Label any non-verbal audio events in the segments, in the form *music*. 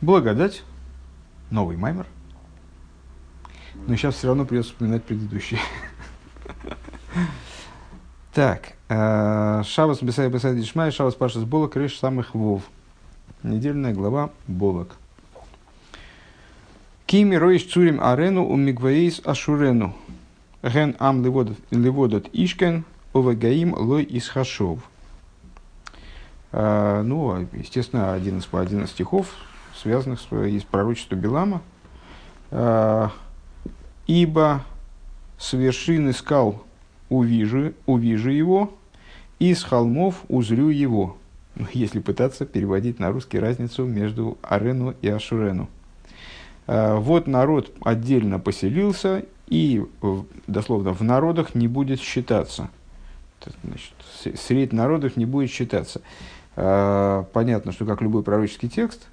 Благодать, новый маймер. Но сейчас все равно придется вспоминать предыдущий. *laughs* Так, э, Шабас Бесай Бесай Дишмай, Шабас Пашас Болок, Риш самых Вов. Недельная глава Болок. Кими роиш цурим арену у мигваис ашурену. Ген ам ливодот ишкен, овагаим лой из хашов. Э, ну, естественно, один из, один из стихов, связанных с, из пророчества Белама. Э, Ибо с вершины скал увижу, увижу его, и с холмов узрю его. Ну, если пытаться переводить на русский разницу между Арену и Ашурену. Э, вот народ отдельно поселился, и дословно в народах не будет считаться. Значит, средь народов не будет считаться. Э, понятно, что как любой пророческий текст,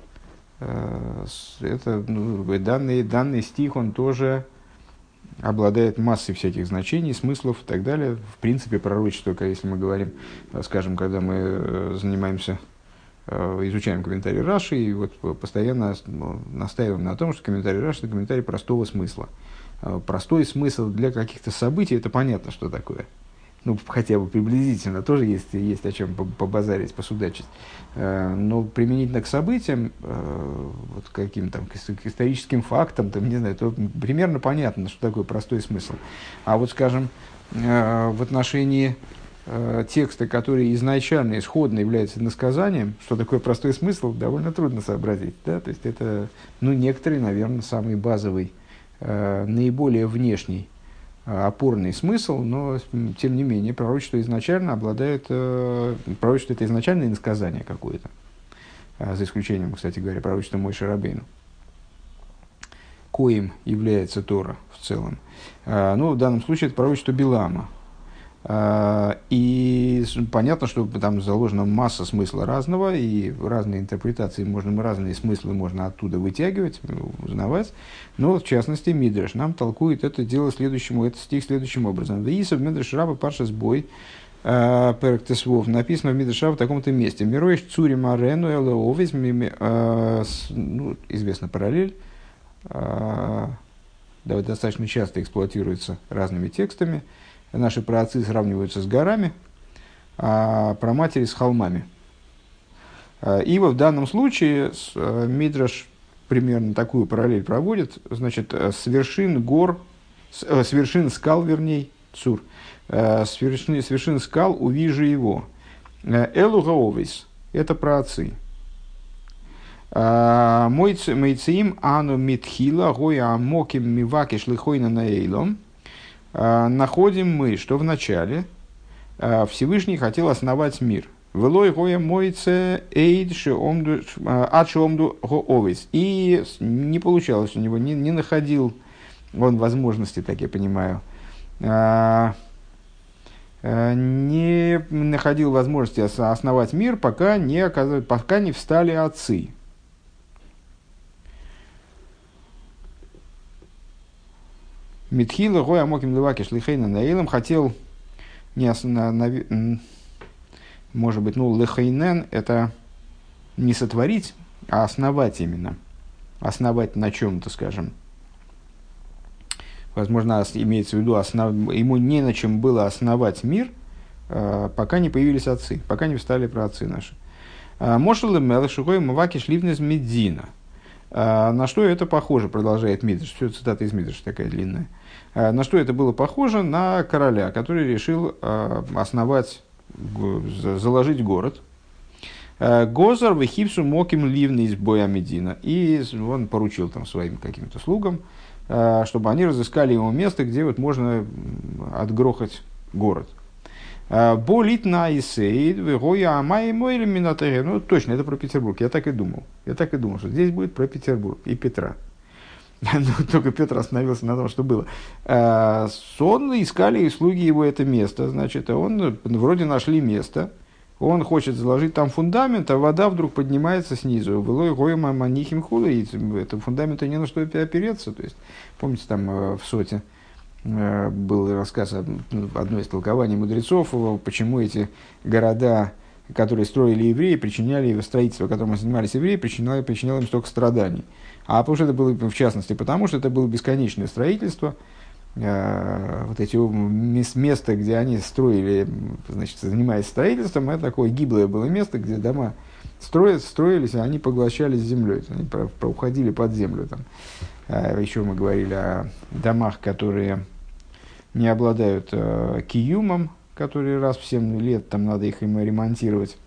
это, ну, данный, данный стих, он тоже обладает массой всяких значений, смыслов и так далее. В принципе, пророчество, если мы говорим, э, скажем, когда мы занимаемся, изучаем комментарий Раши, и вот постоянно ну, настаиваем на том, что комментарий Раши – это комментарий простого смысла. Простой смысл для каких-то событий – это понятно, что такое – ну, хотя бы приблизительно, тоже есть, есть о чем побазарить, посудачить. Э, но применительно к событиям, э, вот каким там, к историческим фактам, там, не знаю, то примерно понятно, что такое простой смысл. А вот, скажем, э, в отношении текста, который изначально, исходно является насказанием, что такое простой смысл, довольно трудно сообразить. Да? То есть это, ну, некоторый, наверное, самый базовый, наиболее внешний опорный смысл, но тем не менее пророчество изначально обладает, э, пророчество это изначально иносказание какое-то, а, за исключением, кстати говоря, пророчества Мой Шарабейну. Коим является Тора в целом. А, ну, в данном случае это пророчество Билама, и понятно, что там заложена масса смысла разного, и разные интерпретации можно, разные смыслы можно оттуда вытягивать, узнавать. Но, в частности, Мидреш нам толкует это дело следующему, этот стих следующим образом. Ваисов Мидреш Раба Паша Сбой, а, Перктесвов, написано в Мидреша в таком-то месте. Мироиш Цури Марену Элеовис, а, ну, известна параллель, достаточно часто эксплуатируется разными текстами – наши праотцы сравниваются с горами, а про матери с холмами. А, и в данном случае э, Мидраш примерно такую параллель проводит, значит, э, с вершин гор, с, э, вершин скал, вернее, Цур, с вершин, с вершин скал увижу его. Элу Гаовис, это праотцы. А, Мойцеим ану митхила гоя амоким мивакиш лихойна наэйлом – а, находим мы, что в начале а, Всевышний хотел основать мир. Велой гоя мойце эйд а, адшиомду гоовис. И не получалось у него, не, не находил он возможности, так я понимаю, не находил возможности основать мир, пока не, пока не встали отцы. Митхила Гоя Моким Леваки Шлихейна Наилом хотел не остановить, может быть, ну, Лехейнен это не сотворить, а основать именно. Основать на чем-то, скажем. Возможно, имеется в виду, основ... ему не на чем было основать мир, а, пока не появились отцы, пока не встали про отцы наши. А, Мошел Мелашигой Маваки Шливнес Медзина. А, на что это похоже, продолжает Мидрш. Все цитата из Мидрш такая длинная. А, на что это было похоже? На короля, который решил а, основать, заложить город. Гозар вехипсу моким ливный из боя Медина. И он поручил там своим каким-то слугам, чтобы они разыскали ему место, где вот можно отгрохать город. Болит на Исеид, Вегоя Амай Мой Ну, точно, это про Петербург. Я так и думал. Я так и думал, что здесь будет про Петербург и Петра. *laughs* Ну, только Петр остановился на том, что было. Сон искали и слуги его это место. Значит, он вроде нашли место. Он хочет заложить там фундамент, а вода вдруг поднимается снизу. Было гоема манихим хула, и это фундамента не на что опереться. То есть, помните, там э, в соте Э, был рассказ, одно из толкований мудрецов, почему эти города которые строили евреи, причиняли строительство, которым занимались евреи, причиняло, причиняло им столько страданий. А потому что это было, в частности, потому что это было бесконечное строительство, э, вот эти места, где они строили, значит, занимаясь строительством, это такое гиблое было место, где дома строят, строились, а они поглощались землей, они про, про, уходили под землю. Там. А еще мы говорили о домах, которые не обладают э, киюмом, которые раз в 7 лет там надо их им ремонтировать,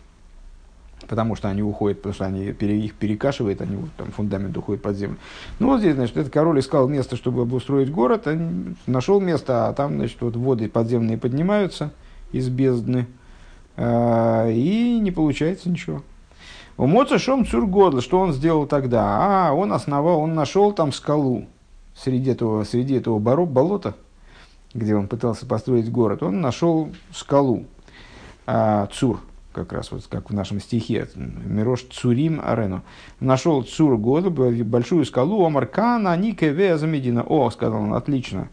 потому что они уходят, потому что они их перекашивают, они там фундамент уходит под землю. Ну вот здесь, значит, этот король искал место, чтобы обустроить город, он нашел место, а там, значит, вот воды подземные поднимаются из бездны, э, и не получается ничего. У Моца Шом Цургодла, что он сделал тогда? А, он основал, он нашел там скалу среди этого, среди этого болота, где он пытался построить город. Он нашел скалу, а, Цур, как раз вот как в нашем стихе, Мирош Цурим Арену. Нашел Цур года, большую скалу, Омар Кана, Нике Везамедина. О, сказал он, отлично.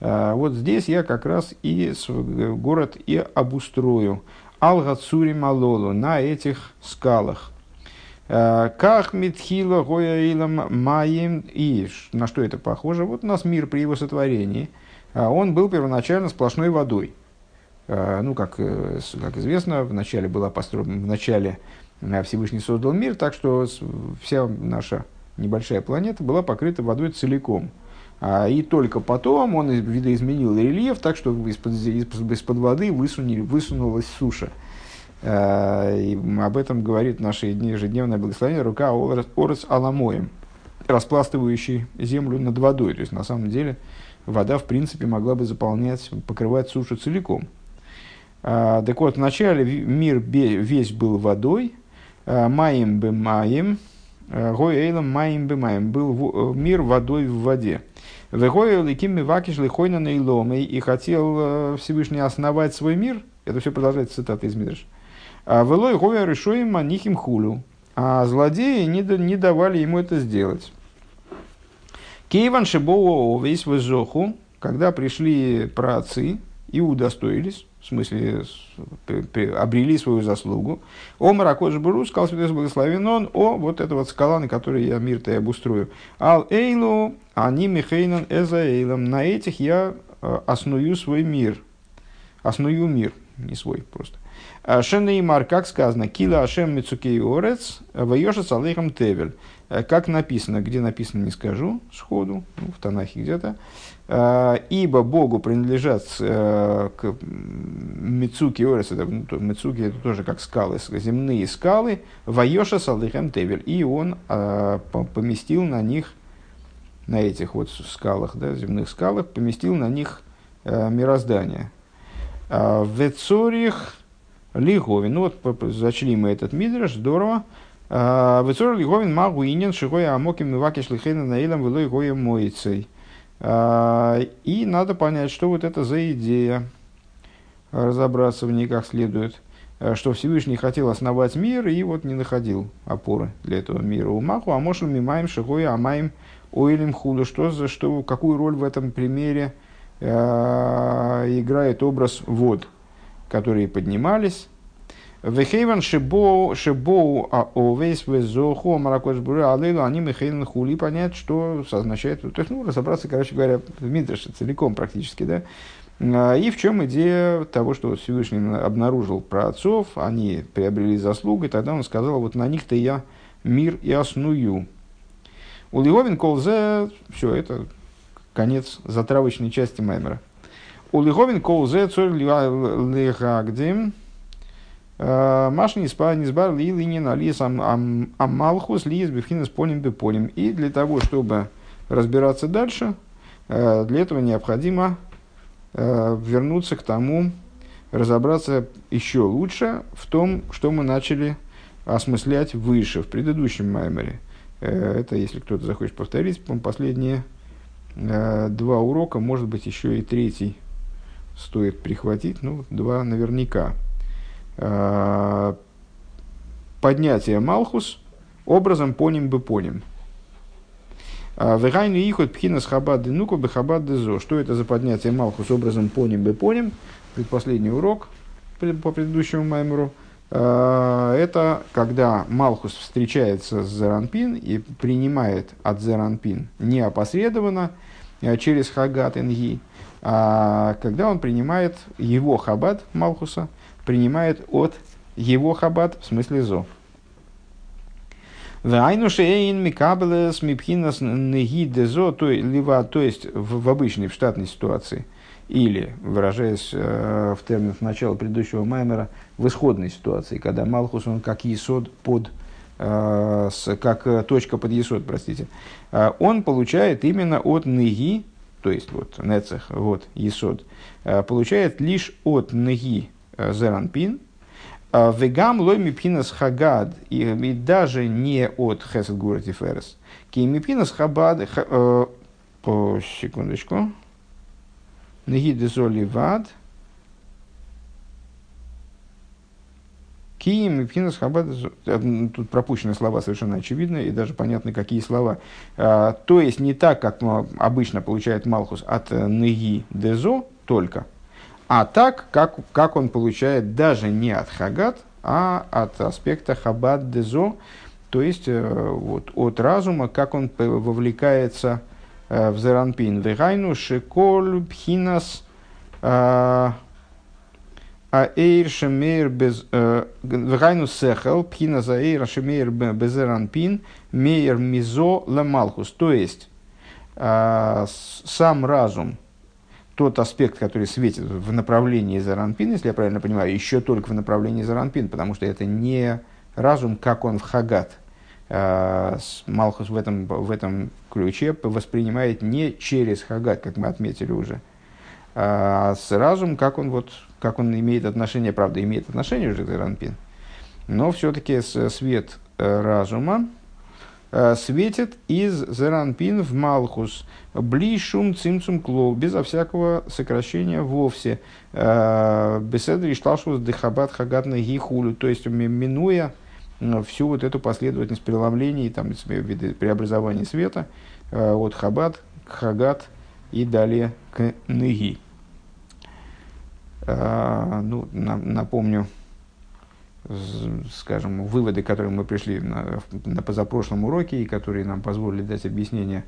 А, вот здесь я как раз и город и обустрою. Алга Цурим Алолу, на этих скалах. Как Митхила Гояилам Маем и на что это похоже? Вот у нас мир при его сотворении. А он был первоначально сплошной водой. А, ну, как, э, как известно, вначале была построена, вначале э, Всевышний создал мир, так что вся наша небольшая планета была покрыта водой целиком. А, и только потом он видоизменил рельеф, так что из-под, из-под воды высунули, высунулась суша. И об этом говорит наше ежедневное благословение рука Орес Аламоем, распластывающий землю над водой. То есть, на самом деле, вода, в принципе, могла бы заполнять, покрывать сушу целиком. А, так вот, вначале мир весь был водой, э, маем бы маем, э, гоэйлом маем бы маем, был мир водой в воде. Вегоэл и кимми вакиш лихойна нейломой, и хотел Всевышний основать свой мир, это все продолжается цитата из Мидрыша, а Велой Говя решуем Манихим Хулю. А злодеи не, не давали ему это сделать. Кейван Шибоу весь в когда пришли праотцы и удостоились, в смысле обрели свою заслугу. О Маракодж Буру, сказал Святой Благословен он, о, вот эта вот скала, на которой я мир-то и обустрою. Ал Эйлу, они Михейнан Эза Эйлам, на этих я э, осную свой мир. Осную мир, не свой просто. А, Шенеймар, как сказано, кила ашем мицукей орец, вайошес алейхам тевель. Э, как написано, где написано, не скажу сходу, ну, в Танахе где-то. А, Ибо Богу принадлежат э, к Мицуки Орес, это, ну, Мицуки это тоже как скалы, земные скалы, Вайоша Салдыхем Тевель. И он поместил на них, на этих вот скалах, да, земных скалах, поместил на них э, мироздание. Вецорих Лиговин. Ну вот зачли мы этот мидраш, здорово. А, Вецор Лиговин магу инен шигой амоким мивакиш лихейна наилам велой гоем моицей. А, и надо понять, что вот это за идея. Разобраться в ней как следует. А, что Всевышний хотел основать мир и вот не находил опоры для этого мира. У Маху, а может мимаем шигой амаем оилем худу. Что за что, какую роль в этом примере играет образ вод? которые поднимались. Вехейван шибоу шибоу а овейс везоху маракош буры алейлу они мехейн хули понять, что означает. То есть, ну, разобраться, короче говоря, в Мидраше целиком практически, да. А, и в чем идея того, что Всевышний обнаружил про отцов, они приобрели заслугу, и тогда он сказал, вот на них-то я мир и осную. У Лиовин Колзе, все, это конец затравочной части Маймера. У Лиховин колзе цорь лихагдим. Маш не спал, не сбар ли ли не налис амалхус ли из бифхина с полем беполем. И для того, чтобы разбираться дальше, э, для этого необходимо э, вернуться к тому, разобраться еще лучше в том, что мы начали осмыслять выше, в предыдущем маймере. Э, это, если кто-то захочет повторить, последние два урока, может быть, еще и третий стоит прихватить, ну, два наверняка. А, поднятие Малхус образом поним бы поним. А, Вегайну ихот пхинас хабад нуку бы хабад зо. Что это за поднятие Малхус образом поним бы поним? Предпоследний урок по предыдущему маймеру. Э, это когда Малхус встречается с Зеранпин и принимает от Зеранпин не опосредованно э, через Хагат Энги, а когда он принимает его Хабат Малхуса, принимает от его Хабат, в смысле Зо. Вайнушейн микабелес мипхинас неги дезо, то, либо, то есть в, обычной, в штатной ситуации – или, выражаясь э, в терминах начала предыдущего Маймера, в исходной ситуации, когда Малхус, он как есод под, э, с, как э, точка под есод, простите, э, он получает именно от ныги, то есть вот нецех, вот есод, э, получает лишь от ныги э, зеранпин, э, Вегам лой мипхинас хагад, и, даже не от хесед гурати ферес. Ки мипхинас хабад, э, по секундочку, Нагиды золи вад. Киим и Пхинас Хабад. Э, тут пропущены слова совершенно очевидные и даже понятно, какие слова. А, то есть не так, как обычно получает Малхус от э, Неги Дезо только, а так, как, как он получает даже не от Хагат, а от аспекта Хабад Дезо, то есть э, вот, от разума, как он вовлекается в Зеранпин. Вегайну шиколь пхинас а эйр шемейр без... Вегайну сехел пхина за эйр шемейр без Зеранпин мейер мизо ламалхус. То есть, сам разум, тот аспект, который светит в направлении Заранпин, если я правильно понимаю, еще только в направлении Заранпин, потому что это не разум, как он в Хагат, Э, Малхус в этом, в этом ключе воспринимает не через Хагат, как мы отметили уже, а с разум, как он, вот, как он имеет отношение, правда, имеет отношение уже к Ранпин, но все-таки свет э, разума светит из Зеранпин в Малхус, блишум цимцум клоу, безо всякого сокращения вовсе. Беседри шталшус дехабат хагат гихулю, то есть минуя всю вот эту последовательность преломлений, там, преобразования света э, от Хабад к Хагат и далее к Ныги. Э, ну, напомню, скажем, выводы, к которым мы пришли на, на позапрошлом уроке и которые нам позволили дать объяснение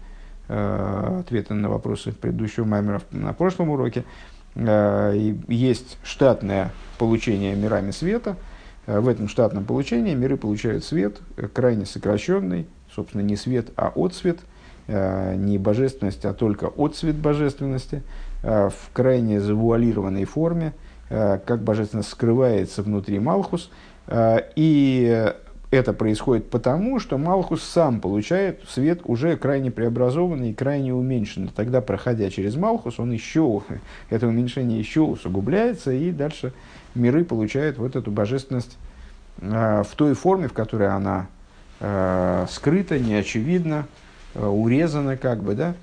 э, ответа на вопросы предыдущего маймера на прошлом уроке. Есть штатное получение мирами света – Э, в этом штатном получении миры получают свет, э, крайне сокращенный, собственно, не свет, а отсвет, э, не божественность, а только отсвет божественности, в крайне завуалированной форме, как божественность скрывается внутри Малхус. И это происходит потому, что Малхус сам получает свет уже крайне преобразованный и крайне уменьшенный. Тогда, проходя через Малхус, он еще, *laughs* это уменьшение еще усугубляется, и дальше миры получают вот эту божественность э, в той форме, в которой она э, скрыта, неочевидна, э, урезана как бы, да.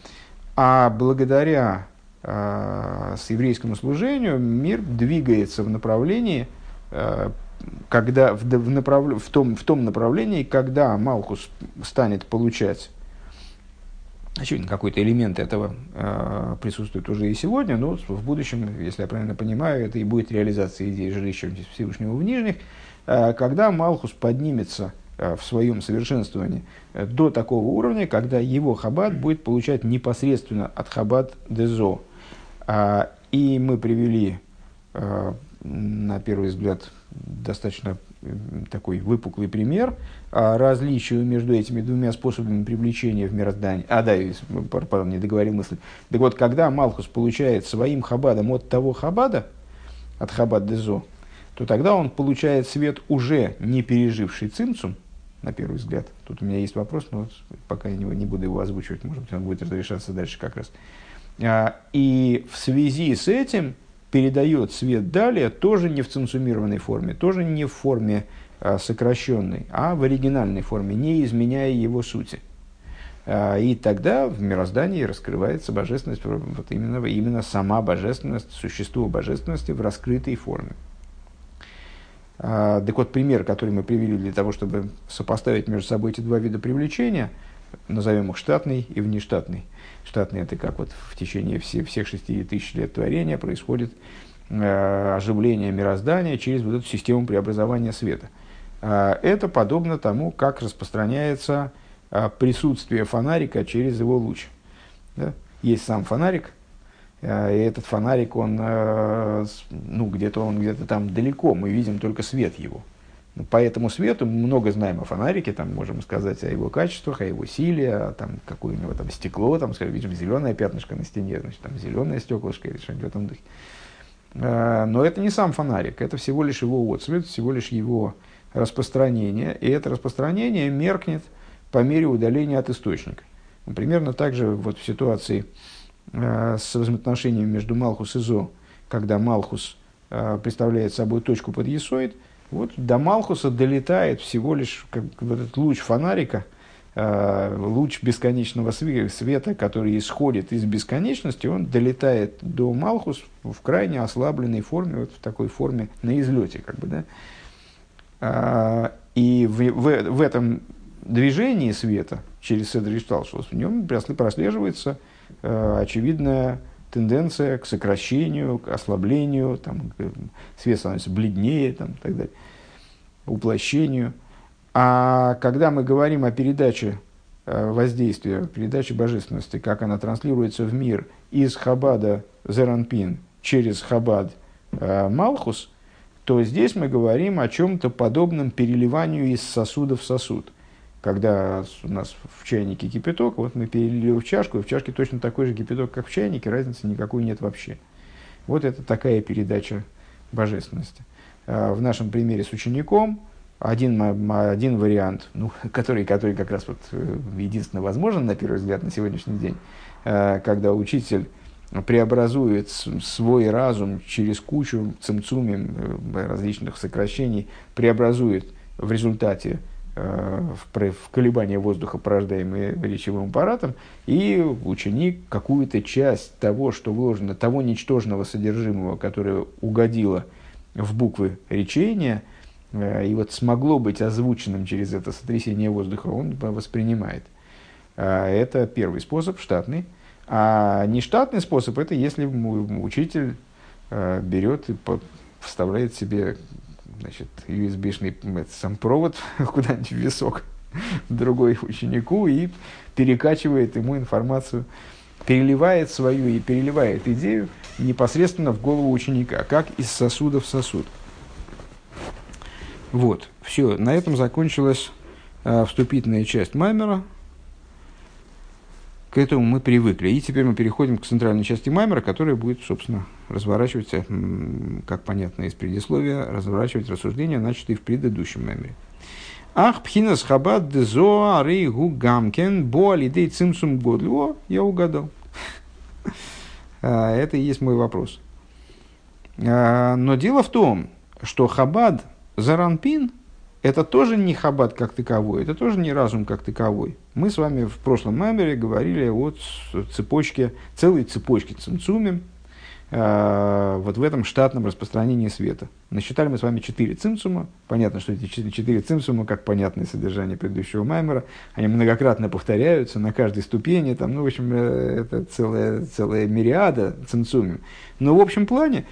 А благодаря э, с еврейскому служению мир двигается в направлении, э, когда в, в, направ, в, том, в том направлении, когда Малхус станет получать Очевидно, какой-то элемент этого э, присутствует уже и сегодня, но в будущем, если я правильно понимаю, это и будет реализация идеи жилища Всевышнего в Нижних, э, когда Малхус поднимется э, в своем совершенствовании э, до такого уровня, когда его хаббат будет получать непосредственно от хаббат дезо. Э, и мы привели, э, на первый взгляд, достаточно такой выпуклый пример а, различию между этими двумя способами привлечения в мироздание. А, да, пардон, не договорил мысль. Так вот, когда Малхус получает своим хабадом от того хабада, от хабад дезо, то тогда он получает свет уже не переживший цинцум, на первый взгляд. Тут у меня есть вопрос, но пока я не буду его озвучивать, может быть, он будет разрешаться дальше как раз. А, и в связи с этим передает свет далее тоже не в цензумированной форме, тоже не в форме а, сокращенной, а в оригинальной форме, не изменяя его сути. А, и тогда в мироздании раскрывается божественность, вот именно, именно сама божественность, существо божественности в раскрытой форме. Так вот, пример, который мы привели для того, чтобы сопоставить между собой эти два вида привлечения, назовем их штатный и внештатный – штатный, это как вот в течение всех, всех шести тысяч лет творения происходит э, оживления мироздания через вот эту систему преобразования света. Э, это подобно тому, как распространяется э, присутствие фонарика через его луч. Да? Есть сам фонарик, э, и этот фонарик, он, э, ну, где-то он где-то там далеко, мы видим только свет его. По этому свету много знаем о фонарике, там можем сказать о его качествах, о его силе, о там, какое у него там стекло, там, скажем, видим зеленое пятнышко на стене, значит, там зеленое стеклышко или что-нибудь в этом духе. Э, но это не сам фонарик, это всего лишь его отцвет, всего лишь его распространение, и это распространение меркнет по мере удаления от источника. Примерно так же вот в ситуации э, с взаимоотношениями между Малхус и Зо, когда Малхус э, представляет собой точку под Есоид – вот до Малхуса долетает всего лишь как, вот этот луч фонарика, э, луч бесконечного света, который исходит из бесконечности, он долетает до Малхус в крайне ослабленной форме, вот в такой форме на излете. Как бы, да? а, и в, в, в этом движении света через Седришталшус в нем прослеживается э, очевидная тенденция к сокращению, к ослаблению, там, свет становится бледнее там, так далее, уплощению. А когда мы говорим о передаче э, воздействия, передаче божественности, как она транслируется в мир из Хабада Зеранпин через Хабад э, Малхус, то здесь мы говорим о чем-то подобном переливанию из сосуда в сосуд – когда у нас в чайнике кипяток, вот мы перелили в чашку, и в чашке точно такой же кипяток, как в чайнике, разницы никакой нет вообще. Вот это такая передача божественности. А, в нашем примере с учеником один, один вариант, ну, *laughs* который, который как раз вот э, единственно возможен, на первый взгляд, на сегодняшний день, а, когда учитель преобразует свой разум через кучу цимцумим э, различных сокращений, преобразует в результате в, в колебания воздуха, порождаемые речевым аппаратом, и ученик какую-то часть того, что вложено, того ничтожного содержимого, которое угодило в буквы речения, э, и вот смогло быть озвученным через это сотрясение воздуха, он воспринимает. Э, это первый способ, штатный. А нештатный способ – это если учитель берет и вставляет себе значит, USB-шный сам провод *laughs* куда-нибудь в висок другой ученику и перекачивает ему информацию, переливает свою и переливает идею непосредственно в голову ученика, как из сосуда в сосуд. Вот, все, на этом закончилась э, вступительная часть Маймера. Этому мы привыкли. И теперь мы переходим к центральной части Маймера, которая будет, собственно, разворачивать, как понятно из предисловия, разворачивать рассуждения, начатые в предыдущем Маймере. Ах, пхинас хабад дезоа рейгу гамкен боалидей цимсум годло. Я угадал. А, это и есть мой вопрос. А, но дело в том, что хабад заранпин – это тоже не хаббат как таковой, это тоже не разум как таковой. Мы с вами в прошлом мемере говорили о цепочке, целой цепочке цимцумим, э, вот в этом штатном распространении света. Насчитали мы с вами четыре цимцума. Понятно, что эти четыре цимцума, как понятное содержание предыдущего маймера, они многократно повторяются на каждой ступени. Там, ну, в общем, э, это целая, целая мириада цимцумим. Но в общем плане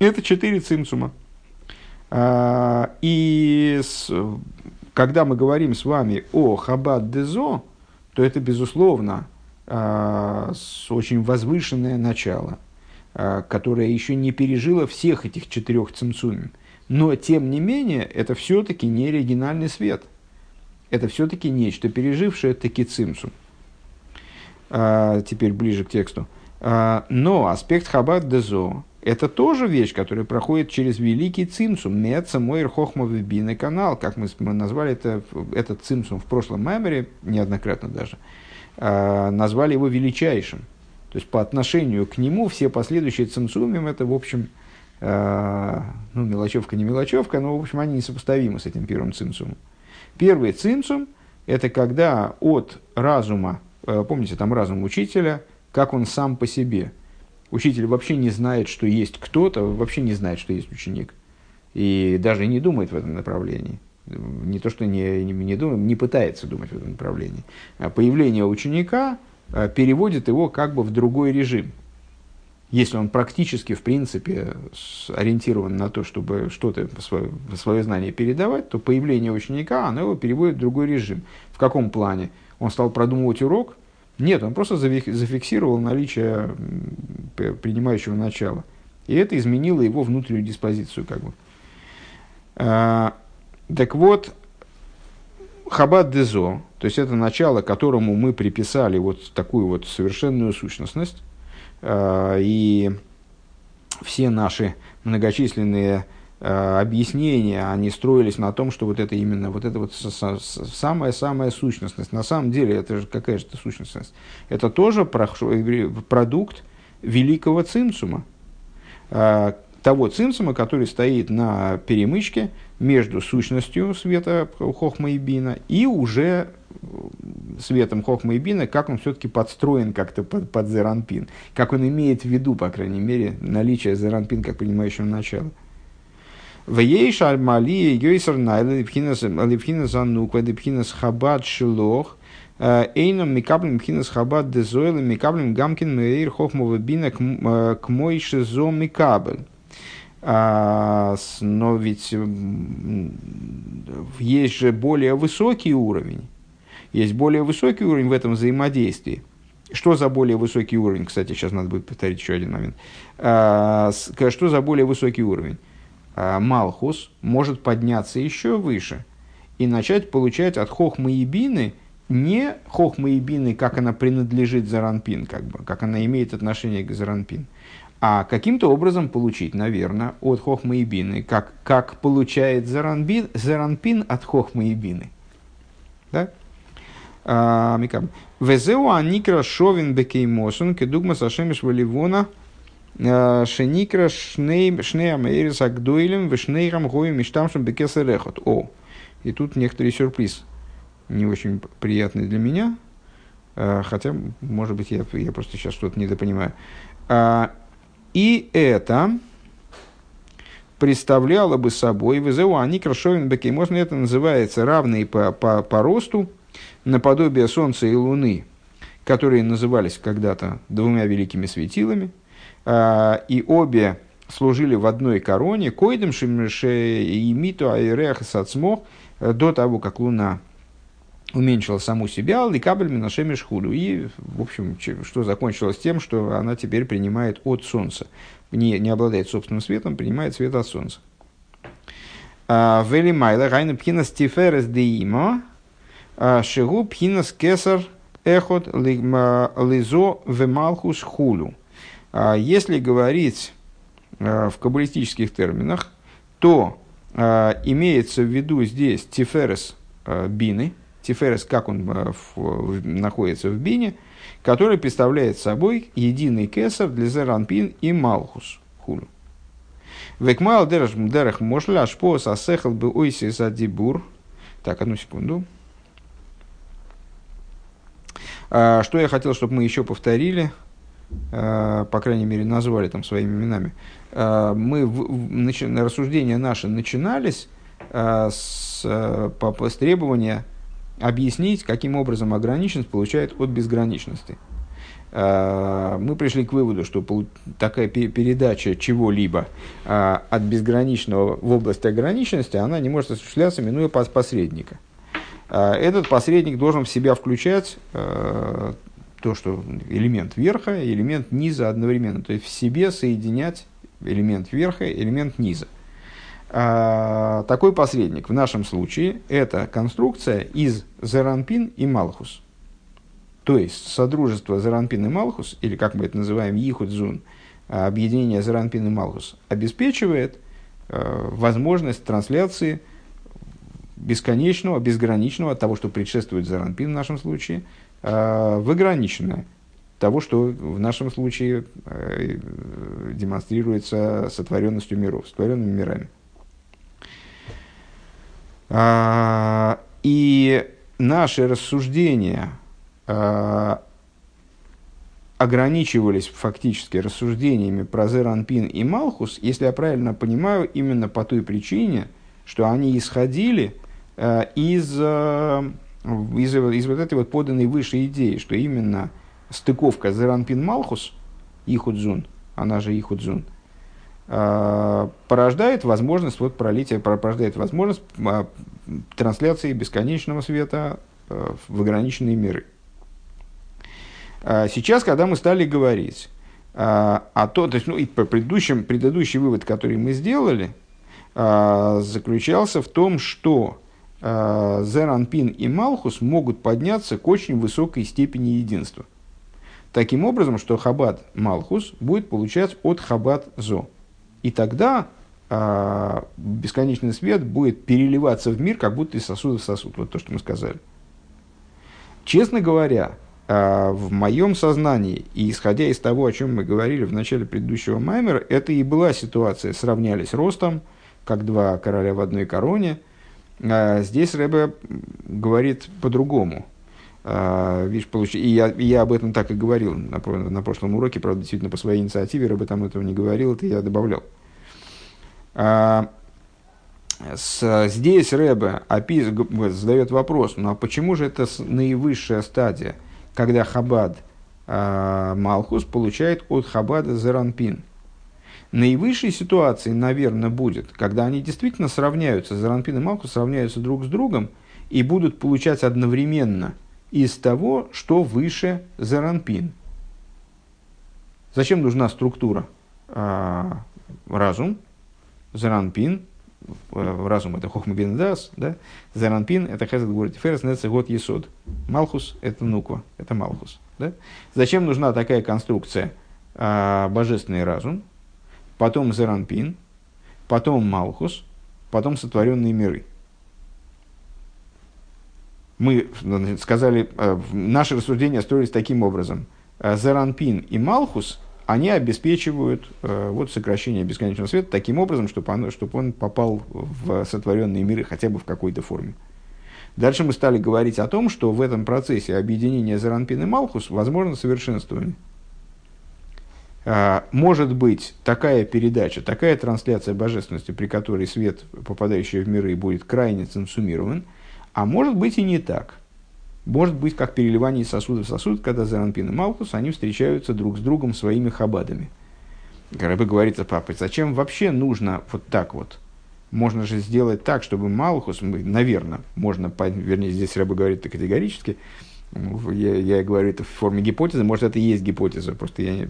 это четыре цимцума. А, и с, когда мы говорим с вами о Хабад Дезо, то это, безусловно, а, очень возвышенное начало, а, которое еще не пережило всех этих четырех цимцумим. Но, тем не менее, это все-таки не оригинальный свет. Это все-таки нечто, пережившее таки цимсум. Теперь ближе к тексту. Но аспект Хабад Дезо, это тоже вещь, которая проходит через великий цимсум, меца мойр хохмовый бины канал, как мы, назвали это, этот цимсум в прошлом меморе, неоднократно даже, э, назвали его величайшим. То есть по отношению к нему все последующие цимсумим, это, в общем, э, ну, мелочевка не мелочевка, но, в общем, они несопоставимы с этим первым цимсумом. Первый цимсум – это когда от разума, э, помните, там разум учителя, как он сам по себе – Учитель вообще не знает, что есть кто-то, вообще не знает, что есть ученик. И даже не думает в этом направлении. Не то, что не, не, не, думает, не пытается думать в этом направлении. А появление ученика а, переводит его как бы в другой режим. если он практически, в принципе, ориентирован на то, чтобы что-то, свое, свое знание передавать, то появление ученика, оно его переводит в другой режим. В каком плане? Он стал продумывать урок? Нет, он просто зафиксировал наличие принимающего начала. И это изменило его внутреннюю диспозицию. Как бы. А, так вот, Хабад Дезо, то есть это начало, которому мы приписали вот такую вот совершенную сущностность, а, и все наши многочисленные объяснения, они строились на том, что вот это именно вот это вот самая-самая сущностность. На самом деле, это же какая же это сущностность? Это тоже продукт великого цимсума, а, того цимсума, который стоит на перемычке между сущностью света Хохма и Бина и уже светом Хохма и Бина, как он все-таки подстроен как-то под, под Зеранпин, как он имеет в виду, по крайней мере, наличие Зеранпин как принимающего начала. В ей шальмали йойсер найла липхина зануква липхина хабад шилох э, эйном микаблем мхинас хабад дезойла микаблем гамкин меир хохмова бина к мой шизо микабль. А, но ведь есть же более высокий уровень. Есть более высокий уровень в этом взаимодействии. Что за более высокий уровень? Кстати, сейчас надо будет повторить еще один момент. А, что за более высокий уровень? А, Малхус может подняться еще выше и начать получать от хохмы и бины не хохмы и бины, как она принадлежит Заранпин, как, бы, как она имеет отношение к Заранпин, а каким-то образом получить, наверное, от Хохмы и Бины, как, как получает Заранбин, Заранпин от Хохмы и Бины. Да? А, Везеу аникра шовин бекеймосун, кедугма сашемиш валивона, шеникра шней амейрис агдуилем, вешнейрам гоем миштамшем бекесерехот. О, и тут некоторый сюрприз, не очень приятный для меня, а, хотя, может быть, я, я просто сейчас что-то недопонимаю. И это представляло бы собой ВЗУ Аникра Шовин Бекеймосн, это называется равные по, по, по росту наподобие Солнца и Луны, которые назывались когда-то двумя великими светилами, а, и обе служили в одной короне, койдем шимше и миту айрех сацмо, до того, как Луна уменьшила саму себя, ликабль минашеми шхуду. И, в общем, что закончилось тем, что она теперь принимает от Солнца. Не, не обладает собственным светом, принимает свет от Солнца. А, Вели майла райна пхинас тиферес деимо, а, шигу пхинас кесар эхот лизо вемалхус хулю. А, если говорить в каббалистических терминах, то имеется в виду здесь тиферес бины – Тиферес, как он э, находится в бине, который представляет собой единый кесар для Зеранпин и Малхус. Хулю. Векмал дерах мошля ашпо сасехал бы ойси за дибур. Так, одну секунду. А, что я хотел, чтобы мы еще повторили, по крайней мере, назвали там своими именами. А, мы, в, рассуждения наши начинались с, по, с требования объяснить, каким образом ограниченность получает от безграничности. Мы пришли к выводу, что такая передача чего-либо от безграничного в область ограниченности, она не может осуществляться, минуя посредника. Этот посредник должен в себя включать то, что элемент верха и элемент низа одновременно. То есть в себе соединять элемент верха и элемент низа. А, такой посредник в нашем случае это конструкция из Зеранпин и Малхус. То есть содружество Зеранпин и Малхус, или как мы это называем, Ихудзун, а, объединение Зеранпин и Малхус, обеспечивает а, возможность трансляции бесконечного, безграничного, того, что предшествует Заранпин в нашем случае, в ограниченное того, что в нашем случае демонстрируется сотворенностью миров, сотворенными мирами. А, и наши рассуждения а, ограничивались фактически рассуждениями про Зеранпин и Малхус, если я правильно понимаю, именно по той причине, что они исходили а, из, из, из вот этой вот поданной выше идеи, что именно стыковка Зеранпин Малхус, Ихудзун, она же Ихудзун, порождает возможность вот пролития, порождает возможность трансляции бесконечного света в ограниченные миры. Сейчас, когда мы стали говорить а то, то есть, ну, и по предыдущим, предыдущий вывод, который мы сделали, заключался в том, что Зеранпин и Малхус могут подняться к очень высокой степени единства. Таким образом, что Хабад Малхус будет получать от Хабад Зо. И тогда э, бесконечный свет будет переливаться в мир, как будто из сосуда в сосуд. Вот то, что мы сказали. Честно говоря, э, в моем сознании, и исходя из того, о чем мы говорили в начале предыдущего Маймера, это и была ситуация. Сравнялись ростом, как два короля в одной короне – а здесь Рэбе говорит по-другому. А, видишь, получ... и, я, и я об этом так и говорил на, на прошлом уроке, правда, действительно, по своей инициативе Рэбе там этого не говорил, это я добавлял. А, здесь Рэбе опис... задает вопрос, ну а почему же это наивысшая стадия, когда Хабад а, Малхус получает от Хабада Зеранпин – Наивысшей ситуацией, наверное, будет, когда они действительно сравняются, Заранпин и Малхус сравняются друг с другом и будут получать одновременно из того, что выше Заранпин. Зачем нужна структура? А, разум, Заранпин, э, разум это Хохмабиндас, да? Заранпин это Хезет говорит, Ферес Неце год Есод. Малхус это Нуква, это Малхус. Да? Зачем нужна такая конструкция? А, божественный разум, потом Зеранпин, потом Малхус, потом сотворенные миры. Мы сказали, э, наши рассуждения строились таким образом. Э, Зеранпин и Малхус, они обеспечивают э, вот, сокращение бесконечного света таким образом, чтобы он, чтобы он попал в сотворенные миры хотя бы в какой-то форме. Дальше мы стали говорить о том, что в этом процессе объединения Зеранпин и Малхус возможно совершенствование. А, может быть такая передача, такая трансляция божественности, при которой свет, попадающий в миры, будет крайне ценсумирован, а может быть и не так. Может быть, как переливание сосуда в сосуд, когда Заранпин и Малхус, они встречаются друг с другом своими хабадами. Рэбе говорит, папа, зачем вообще нужно вот так вот? Можно же сделать так, чтобы Малхус, наверное, можно, вернее, здесь Рэбе говорит категорически, я, я говорю это в форме гипотезы, может, это и есть гипотеза, просто я,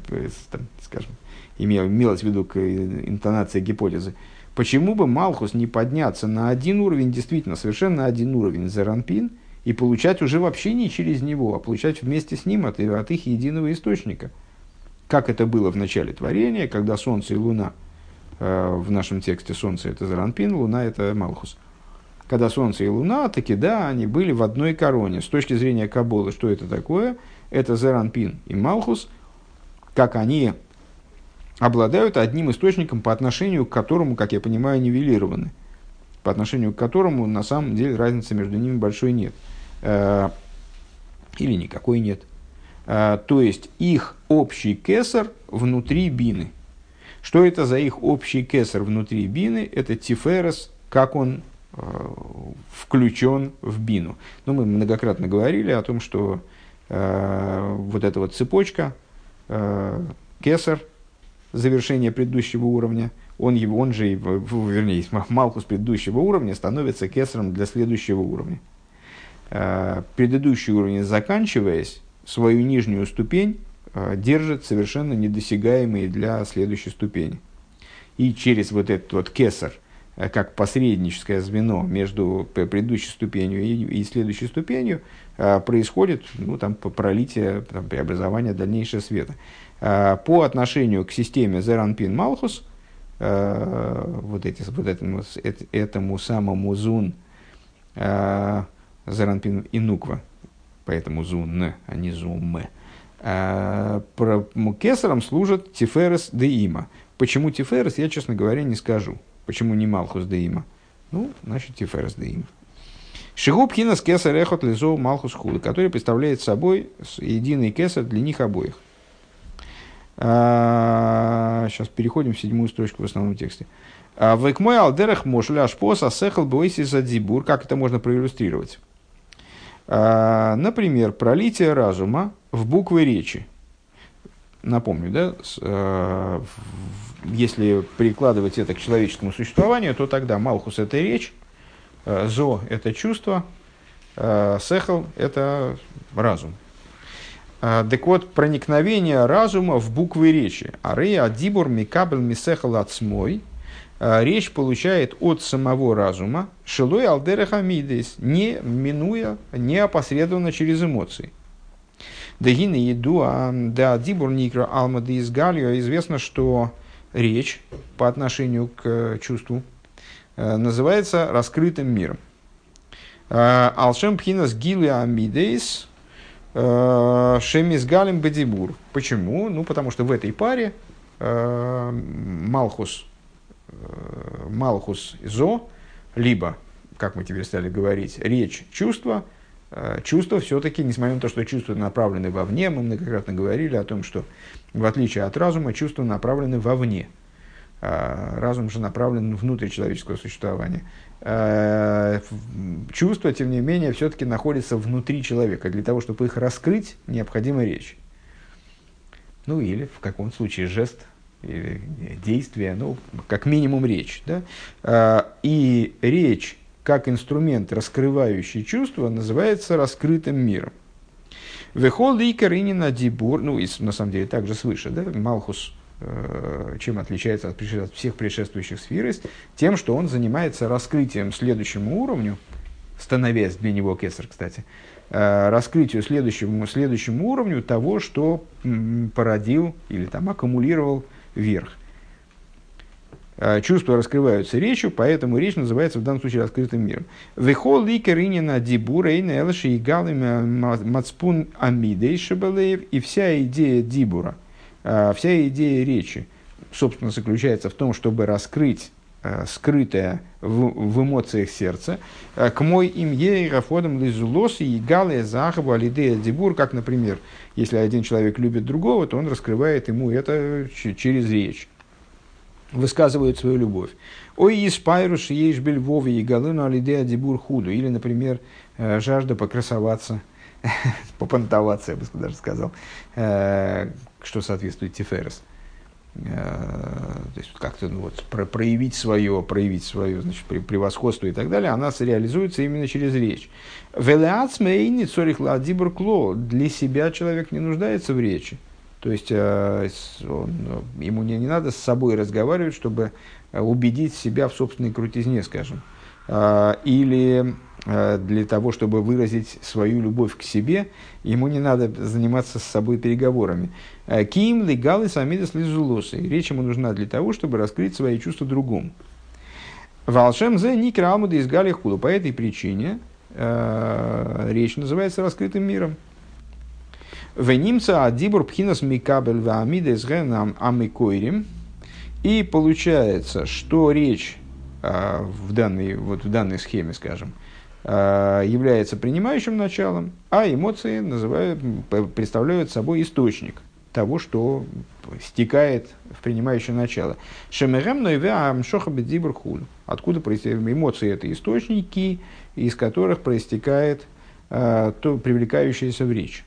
там, скажем, имел, имелось в виду к интонации гипотезы. Почему бы Малхус не подняться на один уровень, действительно, совершенно один уровень Зеранпин, и получать уже вообще не через него, а получать вместе с ним от, от их единого источника? Как это было в начале творения, когда Солнце и Луна, э, в нашем тексте Солнце это Зеранпин, Луна это Малхус – когда Солнце и Луна, таки да, они были в одной короне. С точки зрения Каболы, что это такое? Это Зеранпин и Малхус, как они обладают одним источником, по отношению к которому, как я понимаю, нивелированы. По отношению к которому, на самом деле, разницы между ними большой нет. Э, или никакой нет. Э, то есть, их общий кесар внутри бины. Что это за их общий кесар внутри бины? Это тиферес, как он включен в бину. Но мы многократно говорили о том, что э, вот эта вот цепочка, э, кесар, завершение предыдущего уровня, он, его, он же, вернее, Малхус предыдущего уровня становится кесаром для следующего уровня. Э, предыдущий уровень, заканчиваясь, свою нижнюю ступень э, держит совершенно недосягаемые для следующей ступени. И через вот этот вот кесар – Э, как посредническое звено между предыдущей ступенью и, следующей ступенью э, происходит ну, там, пролитие, там, преобразование дальнейшего света. Э, по отношению к системе Зеранпин Малхус, вот, эти, вот этому, этому самому Зун Зеранпин и Нуква, поэтому Зун, а не Зум, Кесаром служат Тиферес де Има. Почему Тиферес, я, честно говоря, не скажу. Почему не Малхус Деима? Ну, значит, Тиферес Деима. Шигуб хинас кесар эхот лизо Малхус Худа, который представляет собой единый кесар для них обоих. А, сейчас переходим в седьмую строчку в основном тексте. А, Век мой алдерах мошля шпос асехал бойси задзибур. Как это можно проиллюстрировать? А, например, пролитие разума в буквы речи. Напомню, да, с, э, если прикладывать это к человеческому существованию, то тогда Малхус – это речь, э, Зо – это чувство, э, Сехал – это разум. Э, так вот, проникновение разума в буквы речи. Арея адибур микабель мисехал отсмой. Э, речь получает от самого разума, шилой алдереха не минуя, не опосредованно через эмоции. Дагины еду, а да дибур никра алмады из галио. Известно, что речь по отношению к чувству э, называется раскрытым миром. Э, Алшем пхинас гилы амидейс э, шемис галим бадибур. Почему? Ну, потому что в этой паре Малхус, Малхус Зо, либо, как мы теперь стали говорить, речь, чувство, чувства все-таки, несмотря на то, что чувства направлены вовне, мы многократно говорили о том, что в отличие от разума, чувства направлены вовне. А, разум же направлен внутрь человеческого существования. А, чувства, тем не менее, все-таки находятся внутри человека. Для того, чтобы их раскрыть, необходима речь. Ну или в каком случае жест или действие, ну, как минимум речь. Да? И речь, как инструмент, раскрывающий чувства, называется раскрытым миром. Вехол и Каринина Дибур, ну и на самом деле также свыше, да, Малхус, э, чем отличается от, от всех предшествующих сфер, тем, что он занимается раскрытием следующему уровню, становясь для него кесар, кстати, э, раскрытию следующему, следующему уровню того, что породил или там аккумулировал верх. Э, чувства раскрываются речью, поэтому речь называется в данном случае раскрытым миром. Вехол ликаринина дибура и нелши и мацпун амидей. И вся идея дибура, э, вся идея речи, собственно, заключается в том, чтобы раскрыть э, скрытое в, в эмоциях сердца, к мой им ейрафодам лизулос и гале захабу алидея дибур, как, например, если один человек любит другого, то он раскрывает ему это через речь высказывают свою любовь. Ой, испайруш ешь бельвове и галыну алидея дебур худу. Или, например, э, жажда покрасоваться, *laughs* попонтоваться, я бы даже сказал, э, что соответствует Тиферес. Э, то есть как-то ну, вот, проявить свое, проявить свое значит, превосходство и так далее, она реализуется именно через речь. Велеацмейни цорих ладибур кло. Для себя человек не нуждается в речи. То есть э, он, ему не, не надо с собой разговаривать, чтобы э, убедить себя в собственной крутизне, скажем. Э, или для того, чтобы выразить свою любовь к себе, ему не надо заниматься с собой переговорами. Ким легалы самидас лизулосы. Речь ему нужна для того, чтобы раскрыть свои чувства другому. Волшем зе никер алмуда из худу. По этой причине речь называется раскрытым миром. Венимца адибур пхинас микабель ваамидес генам амикойрим. И получается, что речь а, в данной, вот в данной схеме, скажем, а, является принимающим началом, а эмоции называют, представляют собой источник того, что стекает в принимающее начало. Шемерем худ. Откуда эмоции это источники, из которых проистекает а, то привлекающееся в речь.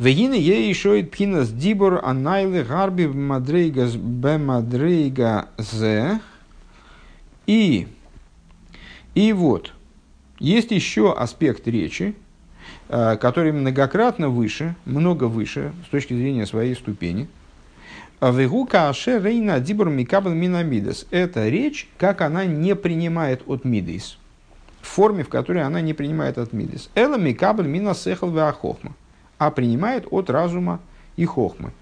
Вегины ей еще и пхинас дибор анайлы гарби мадрейга бемадрейга зе. И, и вот, есть еще аспект речи, э, который многократно выше, много выше с точки зрения своей ступени. Вегу каше рейна дибор микабл минамидас. Это речь, как она не принимает от мидис. В форме, в которой она не принимает от מידות. אלא מקבל מן השכל והחכמה а принимает от разума и хохмы.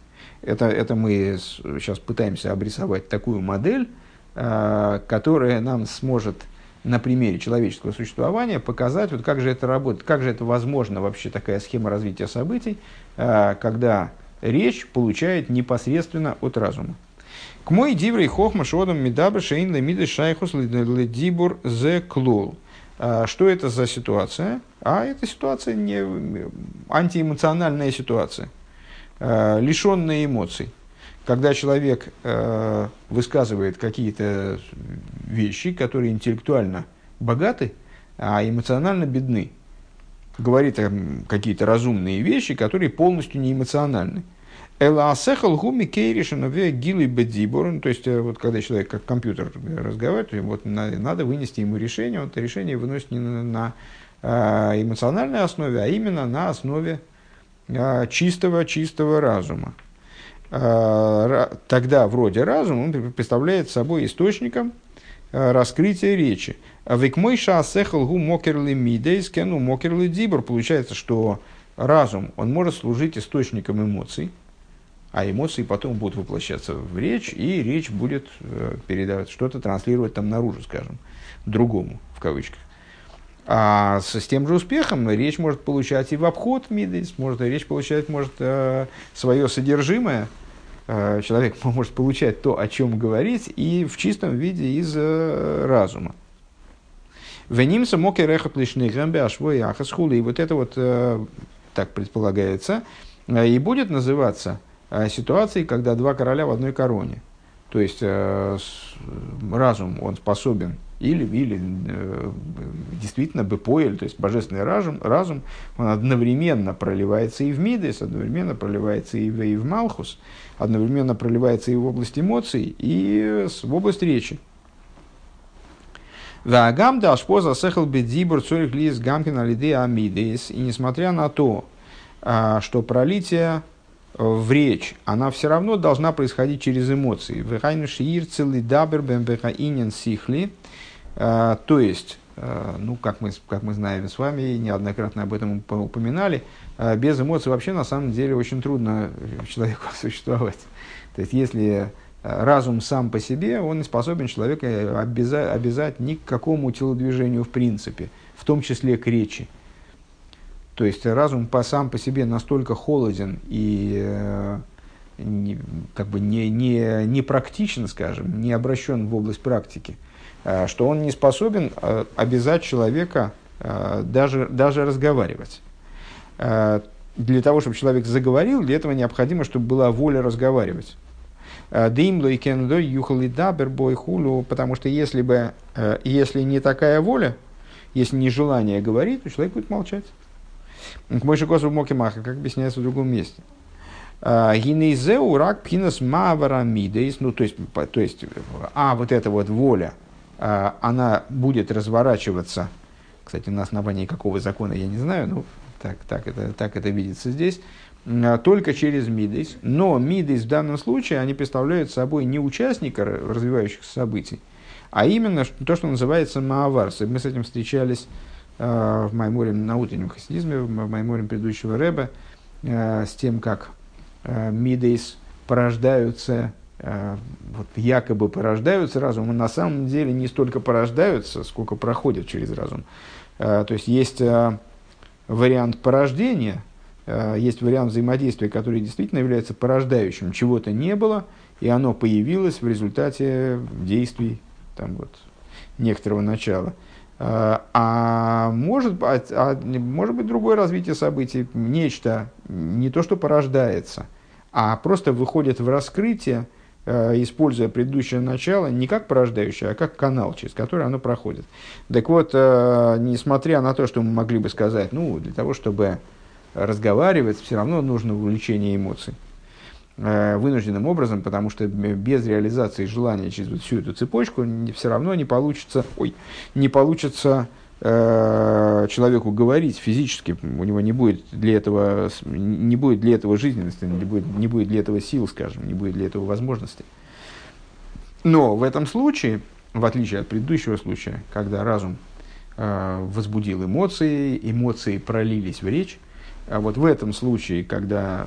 Это, это мы сейчас пытаемся обрисовать такую модель, э, которая нам сможет на примере человеческого существования показать, вот как же это работает, как же это возможно вообще такая схема развития событий, э, когда речь получает непосредственно от разума. כמו דברי חכמה שאדם מדבר שאין למידות שייכות לדיבור זה כלל. А, что это за ситуация? А это ситуация не антиэмоциональная ситуация, а, лишенная эмоций. Когда человек а, высказывает какие-то вещи, которые интеллектуально богаты, а эмоционально бедны. говорит какие-то разумные вещи, которые полностью не эмоциональны. Эла асехал гуми гилы бедибор. Ну, то есть, э, вот когда человек как компьютер разговаривает, вот надо вынести ему решение, он это решение выносит не на, э, эмоциональной основе, а именно на основе э, чистого, чистого разума. Тогда вроде разум он представляет собой источником раскрытия речи. А Векмой шаасехал гу мокерли мидейс кену мокерли дибор. Получается, что разум, он может служить источником эмоций, а эмоции потом будут воплощаться в речь, и речь будет э, передавать, что-то транслировать там наружу, скажем, другому, в кавычках. А с, с тем же успехом речь может получать и в обход мидейс, может, речь получать может э, свое содержимое, э, человек *laughs* может получать то, о чем говорить, и в чистом виде из разума. Венимса моки рехот лишних гэмбе ашвой. И вот это вот, так предполагается, и будет называться ситуации, когда два короля в одной короне. То есть э, разум, он способен или, или э, действительно бепоэль, то есть божественный разум, разум, он одновременно проливается и в Мидес, одновременно проливается и в, и в Малхус, одновременно проливается и в область эмоций, и в область речи. Вагам дашпоза сехал бедзибур цорих лис гамкин алиде амидес. И несмотря на то, а, что пролитие в речь, она все равно должна происходить через эмоции. сихли. А, то есть, а, ну, как мы, как мы знаем с вами, неоднократно об этом упоминали, а, без эмоций вообще на самом деле очень трудно человеку *laughs* существовать. То есть, если разум сам по себе, он не способен человека обязать, обязать ни к какому телодвижению в принципе, в том числе к речи. То есть разум по, сам по себе настолько холоден и э, не, как бы не, не, не практичен, скажем, не обращен в область практики, э, что он не способен э, обязать человека даже, даже разговаривать. Для того, чтобы человек заговорил, для этого необходимо, чтобы была воля разговаривать. Димло и кендо юхали дабер бой хулу, потому что если бы, если не такая воля, если не желание говорить, то человек будет молчать. К мой шикосу моки маха, как объясняется в другом месте. А, Гинейзеу рак пинас маварамидейс, ну то есть, то есть, а вот эта вот воля, а, она будет разворачиваться, кстати, на основании какого закона, я не знаю, но так, так, это, так это видится здесь, а, только через мидейс. Но мидейс в данном случае, они представляют собой не участника развивающихся событий, а именно то, что называется мааварс. Мы с этим встречались в Майморе на утреннем хасидизме, в Майморе предыдущего Рэба, э, с тем, как э, мидейс порождаются, вот якобы порождаются разумом, на самом деле не столько порождаются, сколько проходят через разум. То есть есть вариант порождения, есть вариант взаимодействия, который действительно является порождающим. Чего-то не было, и оно появилось в результате действий там, вот, некоторого начала – Э, а может, а, а может быть другое развитие событий, нечто не то, что порождается, а просто выходит в раскрытие, э, используя предыдущее начало не как порождающее, а как канал, через который оно проходит. Так вот, э, несмотря на то, что мы могли бы сказать, ну, для того, чтобы разговаривать, все равно нужно увлечение эмоций. Э, вынужденным образом, потому что без реализации желания через всю эту цепочку все равно не получится, ой, не получится э, человеку говорить физически, у него не будет для этого, не будет для этого жизненности, не будет, не будет для этого сил, скажем, не будет для этого возможности. Но в этом случае, в отличие от предыдущего случая, когда разум э, возбудил эмоции, эмоции пролились в речь, а вот в этом случае, когда,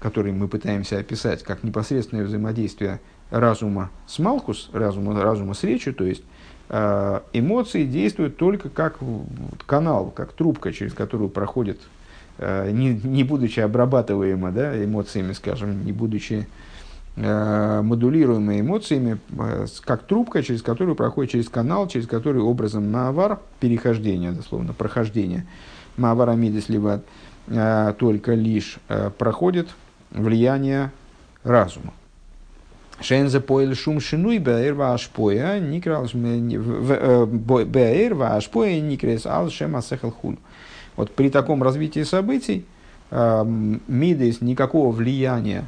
который мы пытаемся описать как непосредственное взаимодействие разума с Малкус, разума, разума с речью, то есть э, эмоции действуют только как канал, как трубка, через которую проходит, э, не, не будучи обрабатываемо да, эмоциями, скажем, не будучи э, модулируемые эмоциями, как трубка, через которую проходит через канал, через который образом маавар, перехождение, дословно, прохождение, маавар амидис ливат, Э, только лишь э, проходит влияние разума. Шензе поэль шум шинуй бээр вашпоя никрал э, бээр вашпоя никрес ал шем асехал хулю. Вот при таком развитии событий э, Мидейс никакого влияния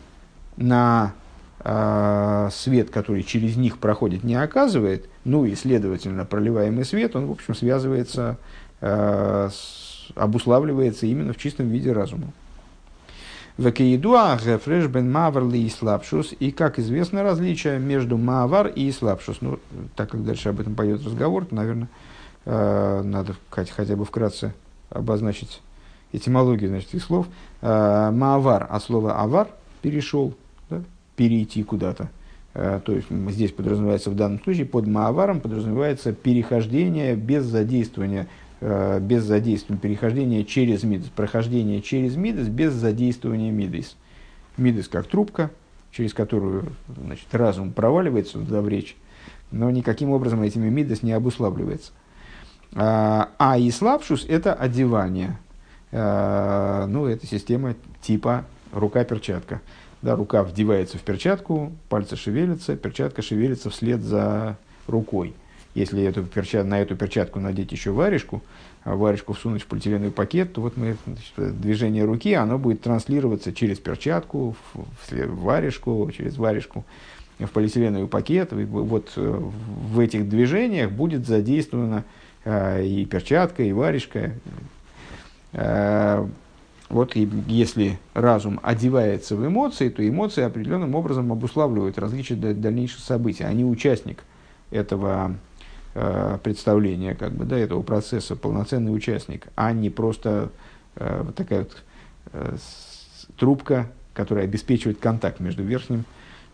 на э, свет, который через них проходит, не оказывает, ну и, следовательно, проливаемый свет, он, в общем, связывается, э, с, обуславливается именно в чистом виде разума. Векеидуа гефреш бен мавар и слабшус. И, как известно, различие между мавар и слабшус. Ну, так как дальше об этом пойдет разговор, то, наверное, э, надо хотя бы вкратце обозначить этимологию значит, этих слов. Э, маавар от слова авар перешел, да, перейти куда-то. Э, то есть здесь подразумевается в данном случае под мааваром подразумевается перехождение без задействования без задействования, перехождения через мидас, прохождение через мидас без задействования мидас. Мидас как трубка, через которую значит, разум проваливается туда в речь, но никаким образом этими мидас не обуславливается. А, а и слабшус – это одевание. А, ну, это система типа рука-перчатка. Да, рука вдевается в перчатку, пальцы шевелятся, перчатка шевелится вслед за рукой. Если эту перчат, на эту перчатку надеть еще варежку, а варежку всунуть в полиэтиленовый пакет, то вот мы, значит, движение руки, оно будет транслироваться через перчатку, в, в варежку, через варежку в полиэтиленовый пакет. И вот э, в этих движениях будет задействована э, и перчатка, и варежка. Э, вот и если разум одевается в эмоции, то эмоции определенным образом обуславливают различия дальнейших событий. Они участник этого э, представления как бы, да, этого процесса, полноценный участник, а не просто э, вот такая вот э, трубка, которая обеспечивает контакт между верхним,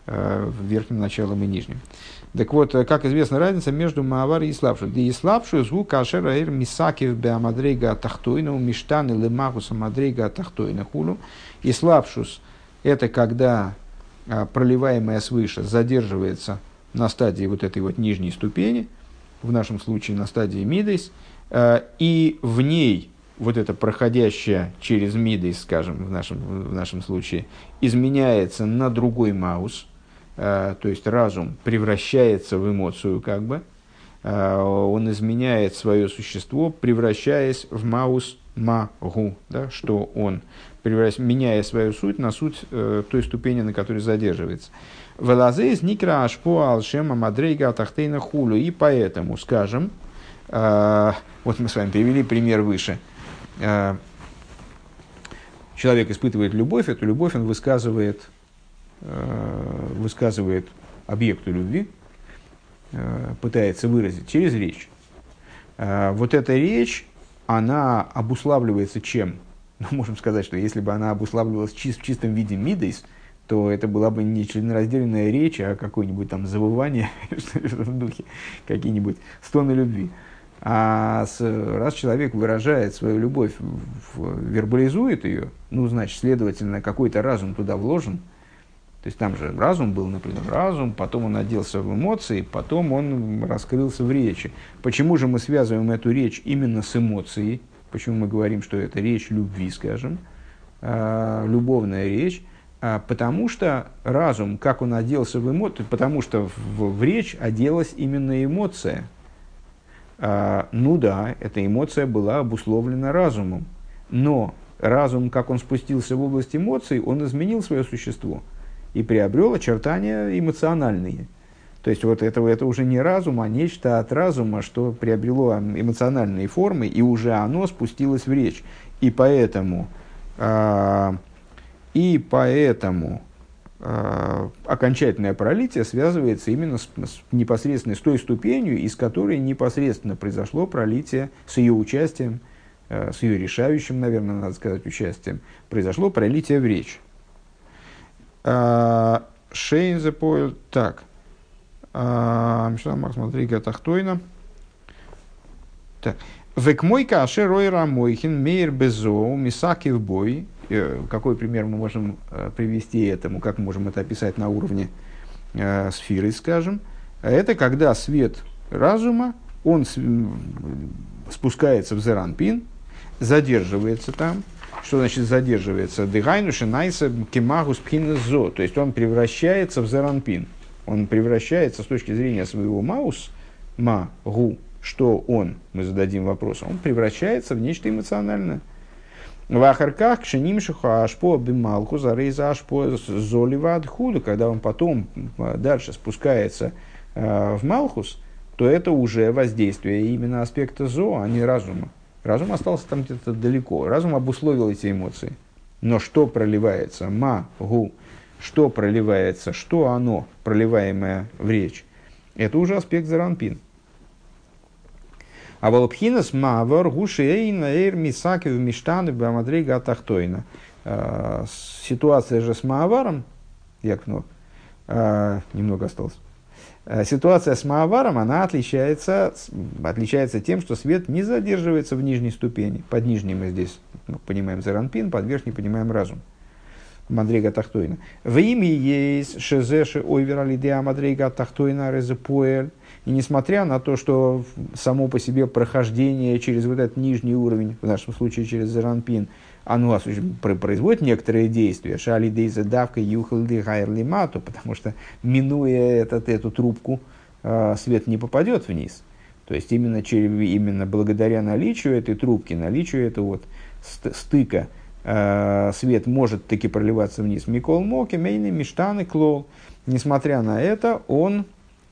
э, верхним началом и нижним. Так вот, э, как известна разница между Маавар и Слабшу. Да и Слабшу звук Ашера Эр Мисакив Беамадрейга Тахтойна, Миштаны Лемахуса Мадрейга Тахтойна Хулу. И Слабшус – это когда э, проливаемое свыше задерживается на стадии вот этой вот нижней ступени – в нашем случае на стадии мидейс, э, и в ней вот это проходящее через мидейс, скажем, в нашем, в нашем случае, изменяется на другой маус, э, то есть разум превращается в эмоцию как бы, э, он изменяет свое существо, превращаясь в маус магу, да, что он, меняя свою суть на суть той ступени, на которой задерживается. Велазейс никра ашпо алшема мадрейга тахтейна хулю. И поэтому, скажем, э, вот мы с вами привели пример выше. Э, человек испытывает любовь, эту любовь он высказывает, э, высказывает объекту любви, пытается выразить через речь. Вот эта речь, она обуславливается чем? Ну, можем сказать, что если бы она обуславливалась чист, в чистом виде мидейс, то это была бы не членораздельная речь, а какое-нибудь там завывание, *laughs* в духе, какие-нибудь стоны любви. А с, раз человек выражает свою любовь, вербализует ее, ну, значит, следовательно, какой-то разум туда вложен. То есть там же разум был, например, разум, потом он оделся в эмоции, потом он раскрылся в речи. Почему же мы связываем эту речь именно с эмоцией? Почему мы говорим, что это речь любви, скажем, э, любовная речь? А, потому что разум, как он оделся в эмоции, потому что в, в речь оделась именно эмоция. А, ну да, эта эмоция была обусловлена разумом, но разум, как он спустился в область эмоций, он изменил свое существо и приобрел очертания эмоциональные. То есть вот это, это уже не разум, а нечто от разума, что приобрело эмоциональные формы, и уже оно спустилось в речь. И поэтому а, и поэтому э, окончательное пролитие связывается именно с, с непосредственно с той ступенью, из которой непосредственно произошло пролитие с ее участием, э, с ее решающим, наверное, надо сказать, участием, произошло пролитие в речь. Шейнзе поел так. Мишна смотри, Тахтойна. Так. Векмойка ашеройра мойхин мейр безоу мисакив бой Э, какой пример мы можем э, привести этому, как мы можем это описать на уровне э, сферы, скажем, это когда свет разума, он спускается в зеранпин, задерживается там, что значит задерживается? Дыгайну шинайса кемагус зо, то есть он превращается в зеранпин. Он превращается с точки зрения своего маус, ма, гу, что он, мы зададим вопрос, он превращается в нечто эмоциональное. В Ахарках кшенимшиха ашпо бималку зарейза ашпо золива отхуда, когда он потом дальше спускается в Малхус, то это уже воздействие именно аспекта зо, а не разума. Разум остался там где-то далеко. Разум обусловил эти эмоции. Но что проливается? Ма, гу. Что проливается? Что оно, проливаемое в речь? Это уже аспект заранпин. А волпхинас мавар гушейна эйр мисаки в миштаны бамадрига тахтойна. Ситуация же с Мааваром, а, немного осталось. Ситуация с Мааваром, она отличается, отличается тем, что свет не задерживается в нижней ступени. Под нижней мы здесь ну, понимаем Заранпин, под верхней понимаем разум. Мадрига Тахтойна. В имя есть Шезеши Ойвера Лидеа Мадрига Тахтойна Резепуэль. И несмотря на то, что само по себе прохождение через вот этот нижний уровень, в нашем случае через Заранпин, оно производит некоторые действия. Шали дейза давка юхалды гайрлимату, потому что, минуя этот, эту трубку, а, свет не попадет вниз. То есть именно, через, именно благодаря наличию этой трубки, наличию этого вот стыка, а, свет может таки проливаться вниз. Микол Моки, Мейны, Миштаны, Клол. Несмотря на это, он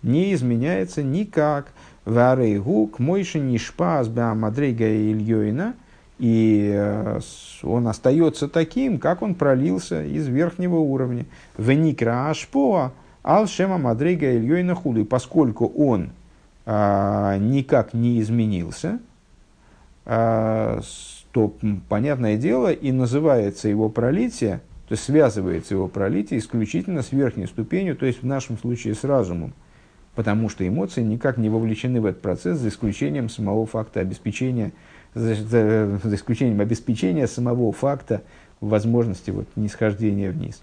не изменяется никак. Варейгу к мойши нишпас мадрейга ильёйна. И э, он остается таким, как он пролился из верхнего уровня. Веникра ашпоа алшема мадрейга ильёйна худы. Поскольку он а, никак не изменился, а, то, понятное дело, и называется его пролитие, то есть связывается его пролитие исключительно с верхней ступенью, то есть в нашем случае с разумом потому что эмоции никак не вовлечены в этот процесс, за исключением самого факта обеспечения, за, за, за исключением обеспечения самого факта возможности вот, нисхождения вниз.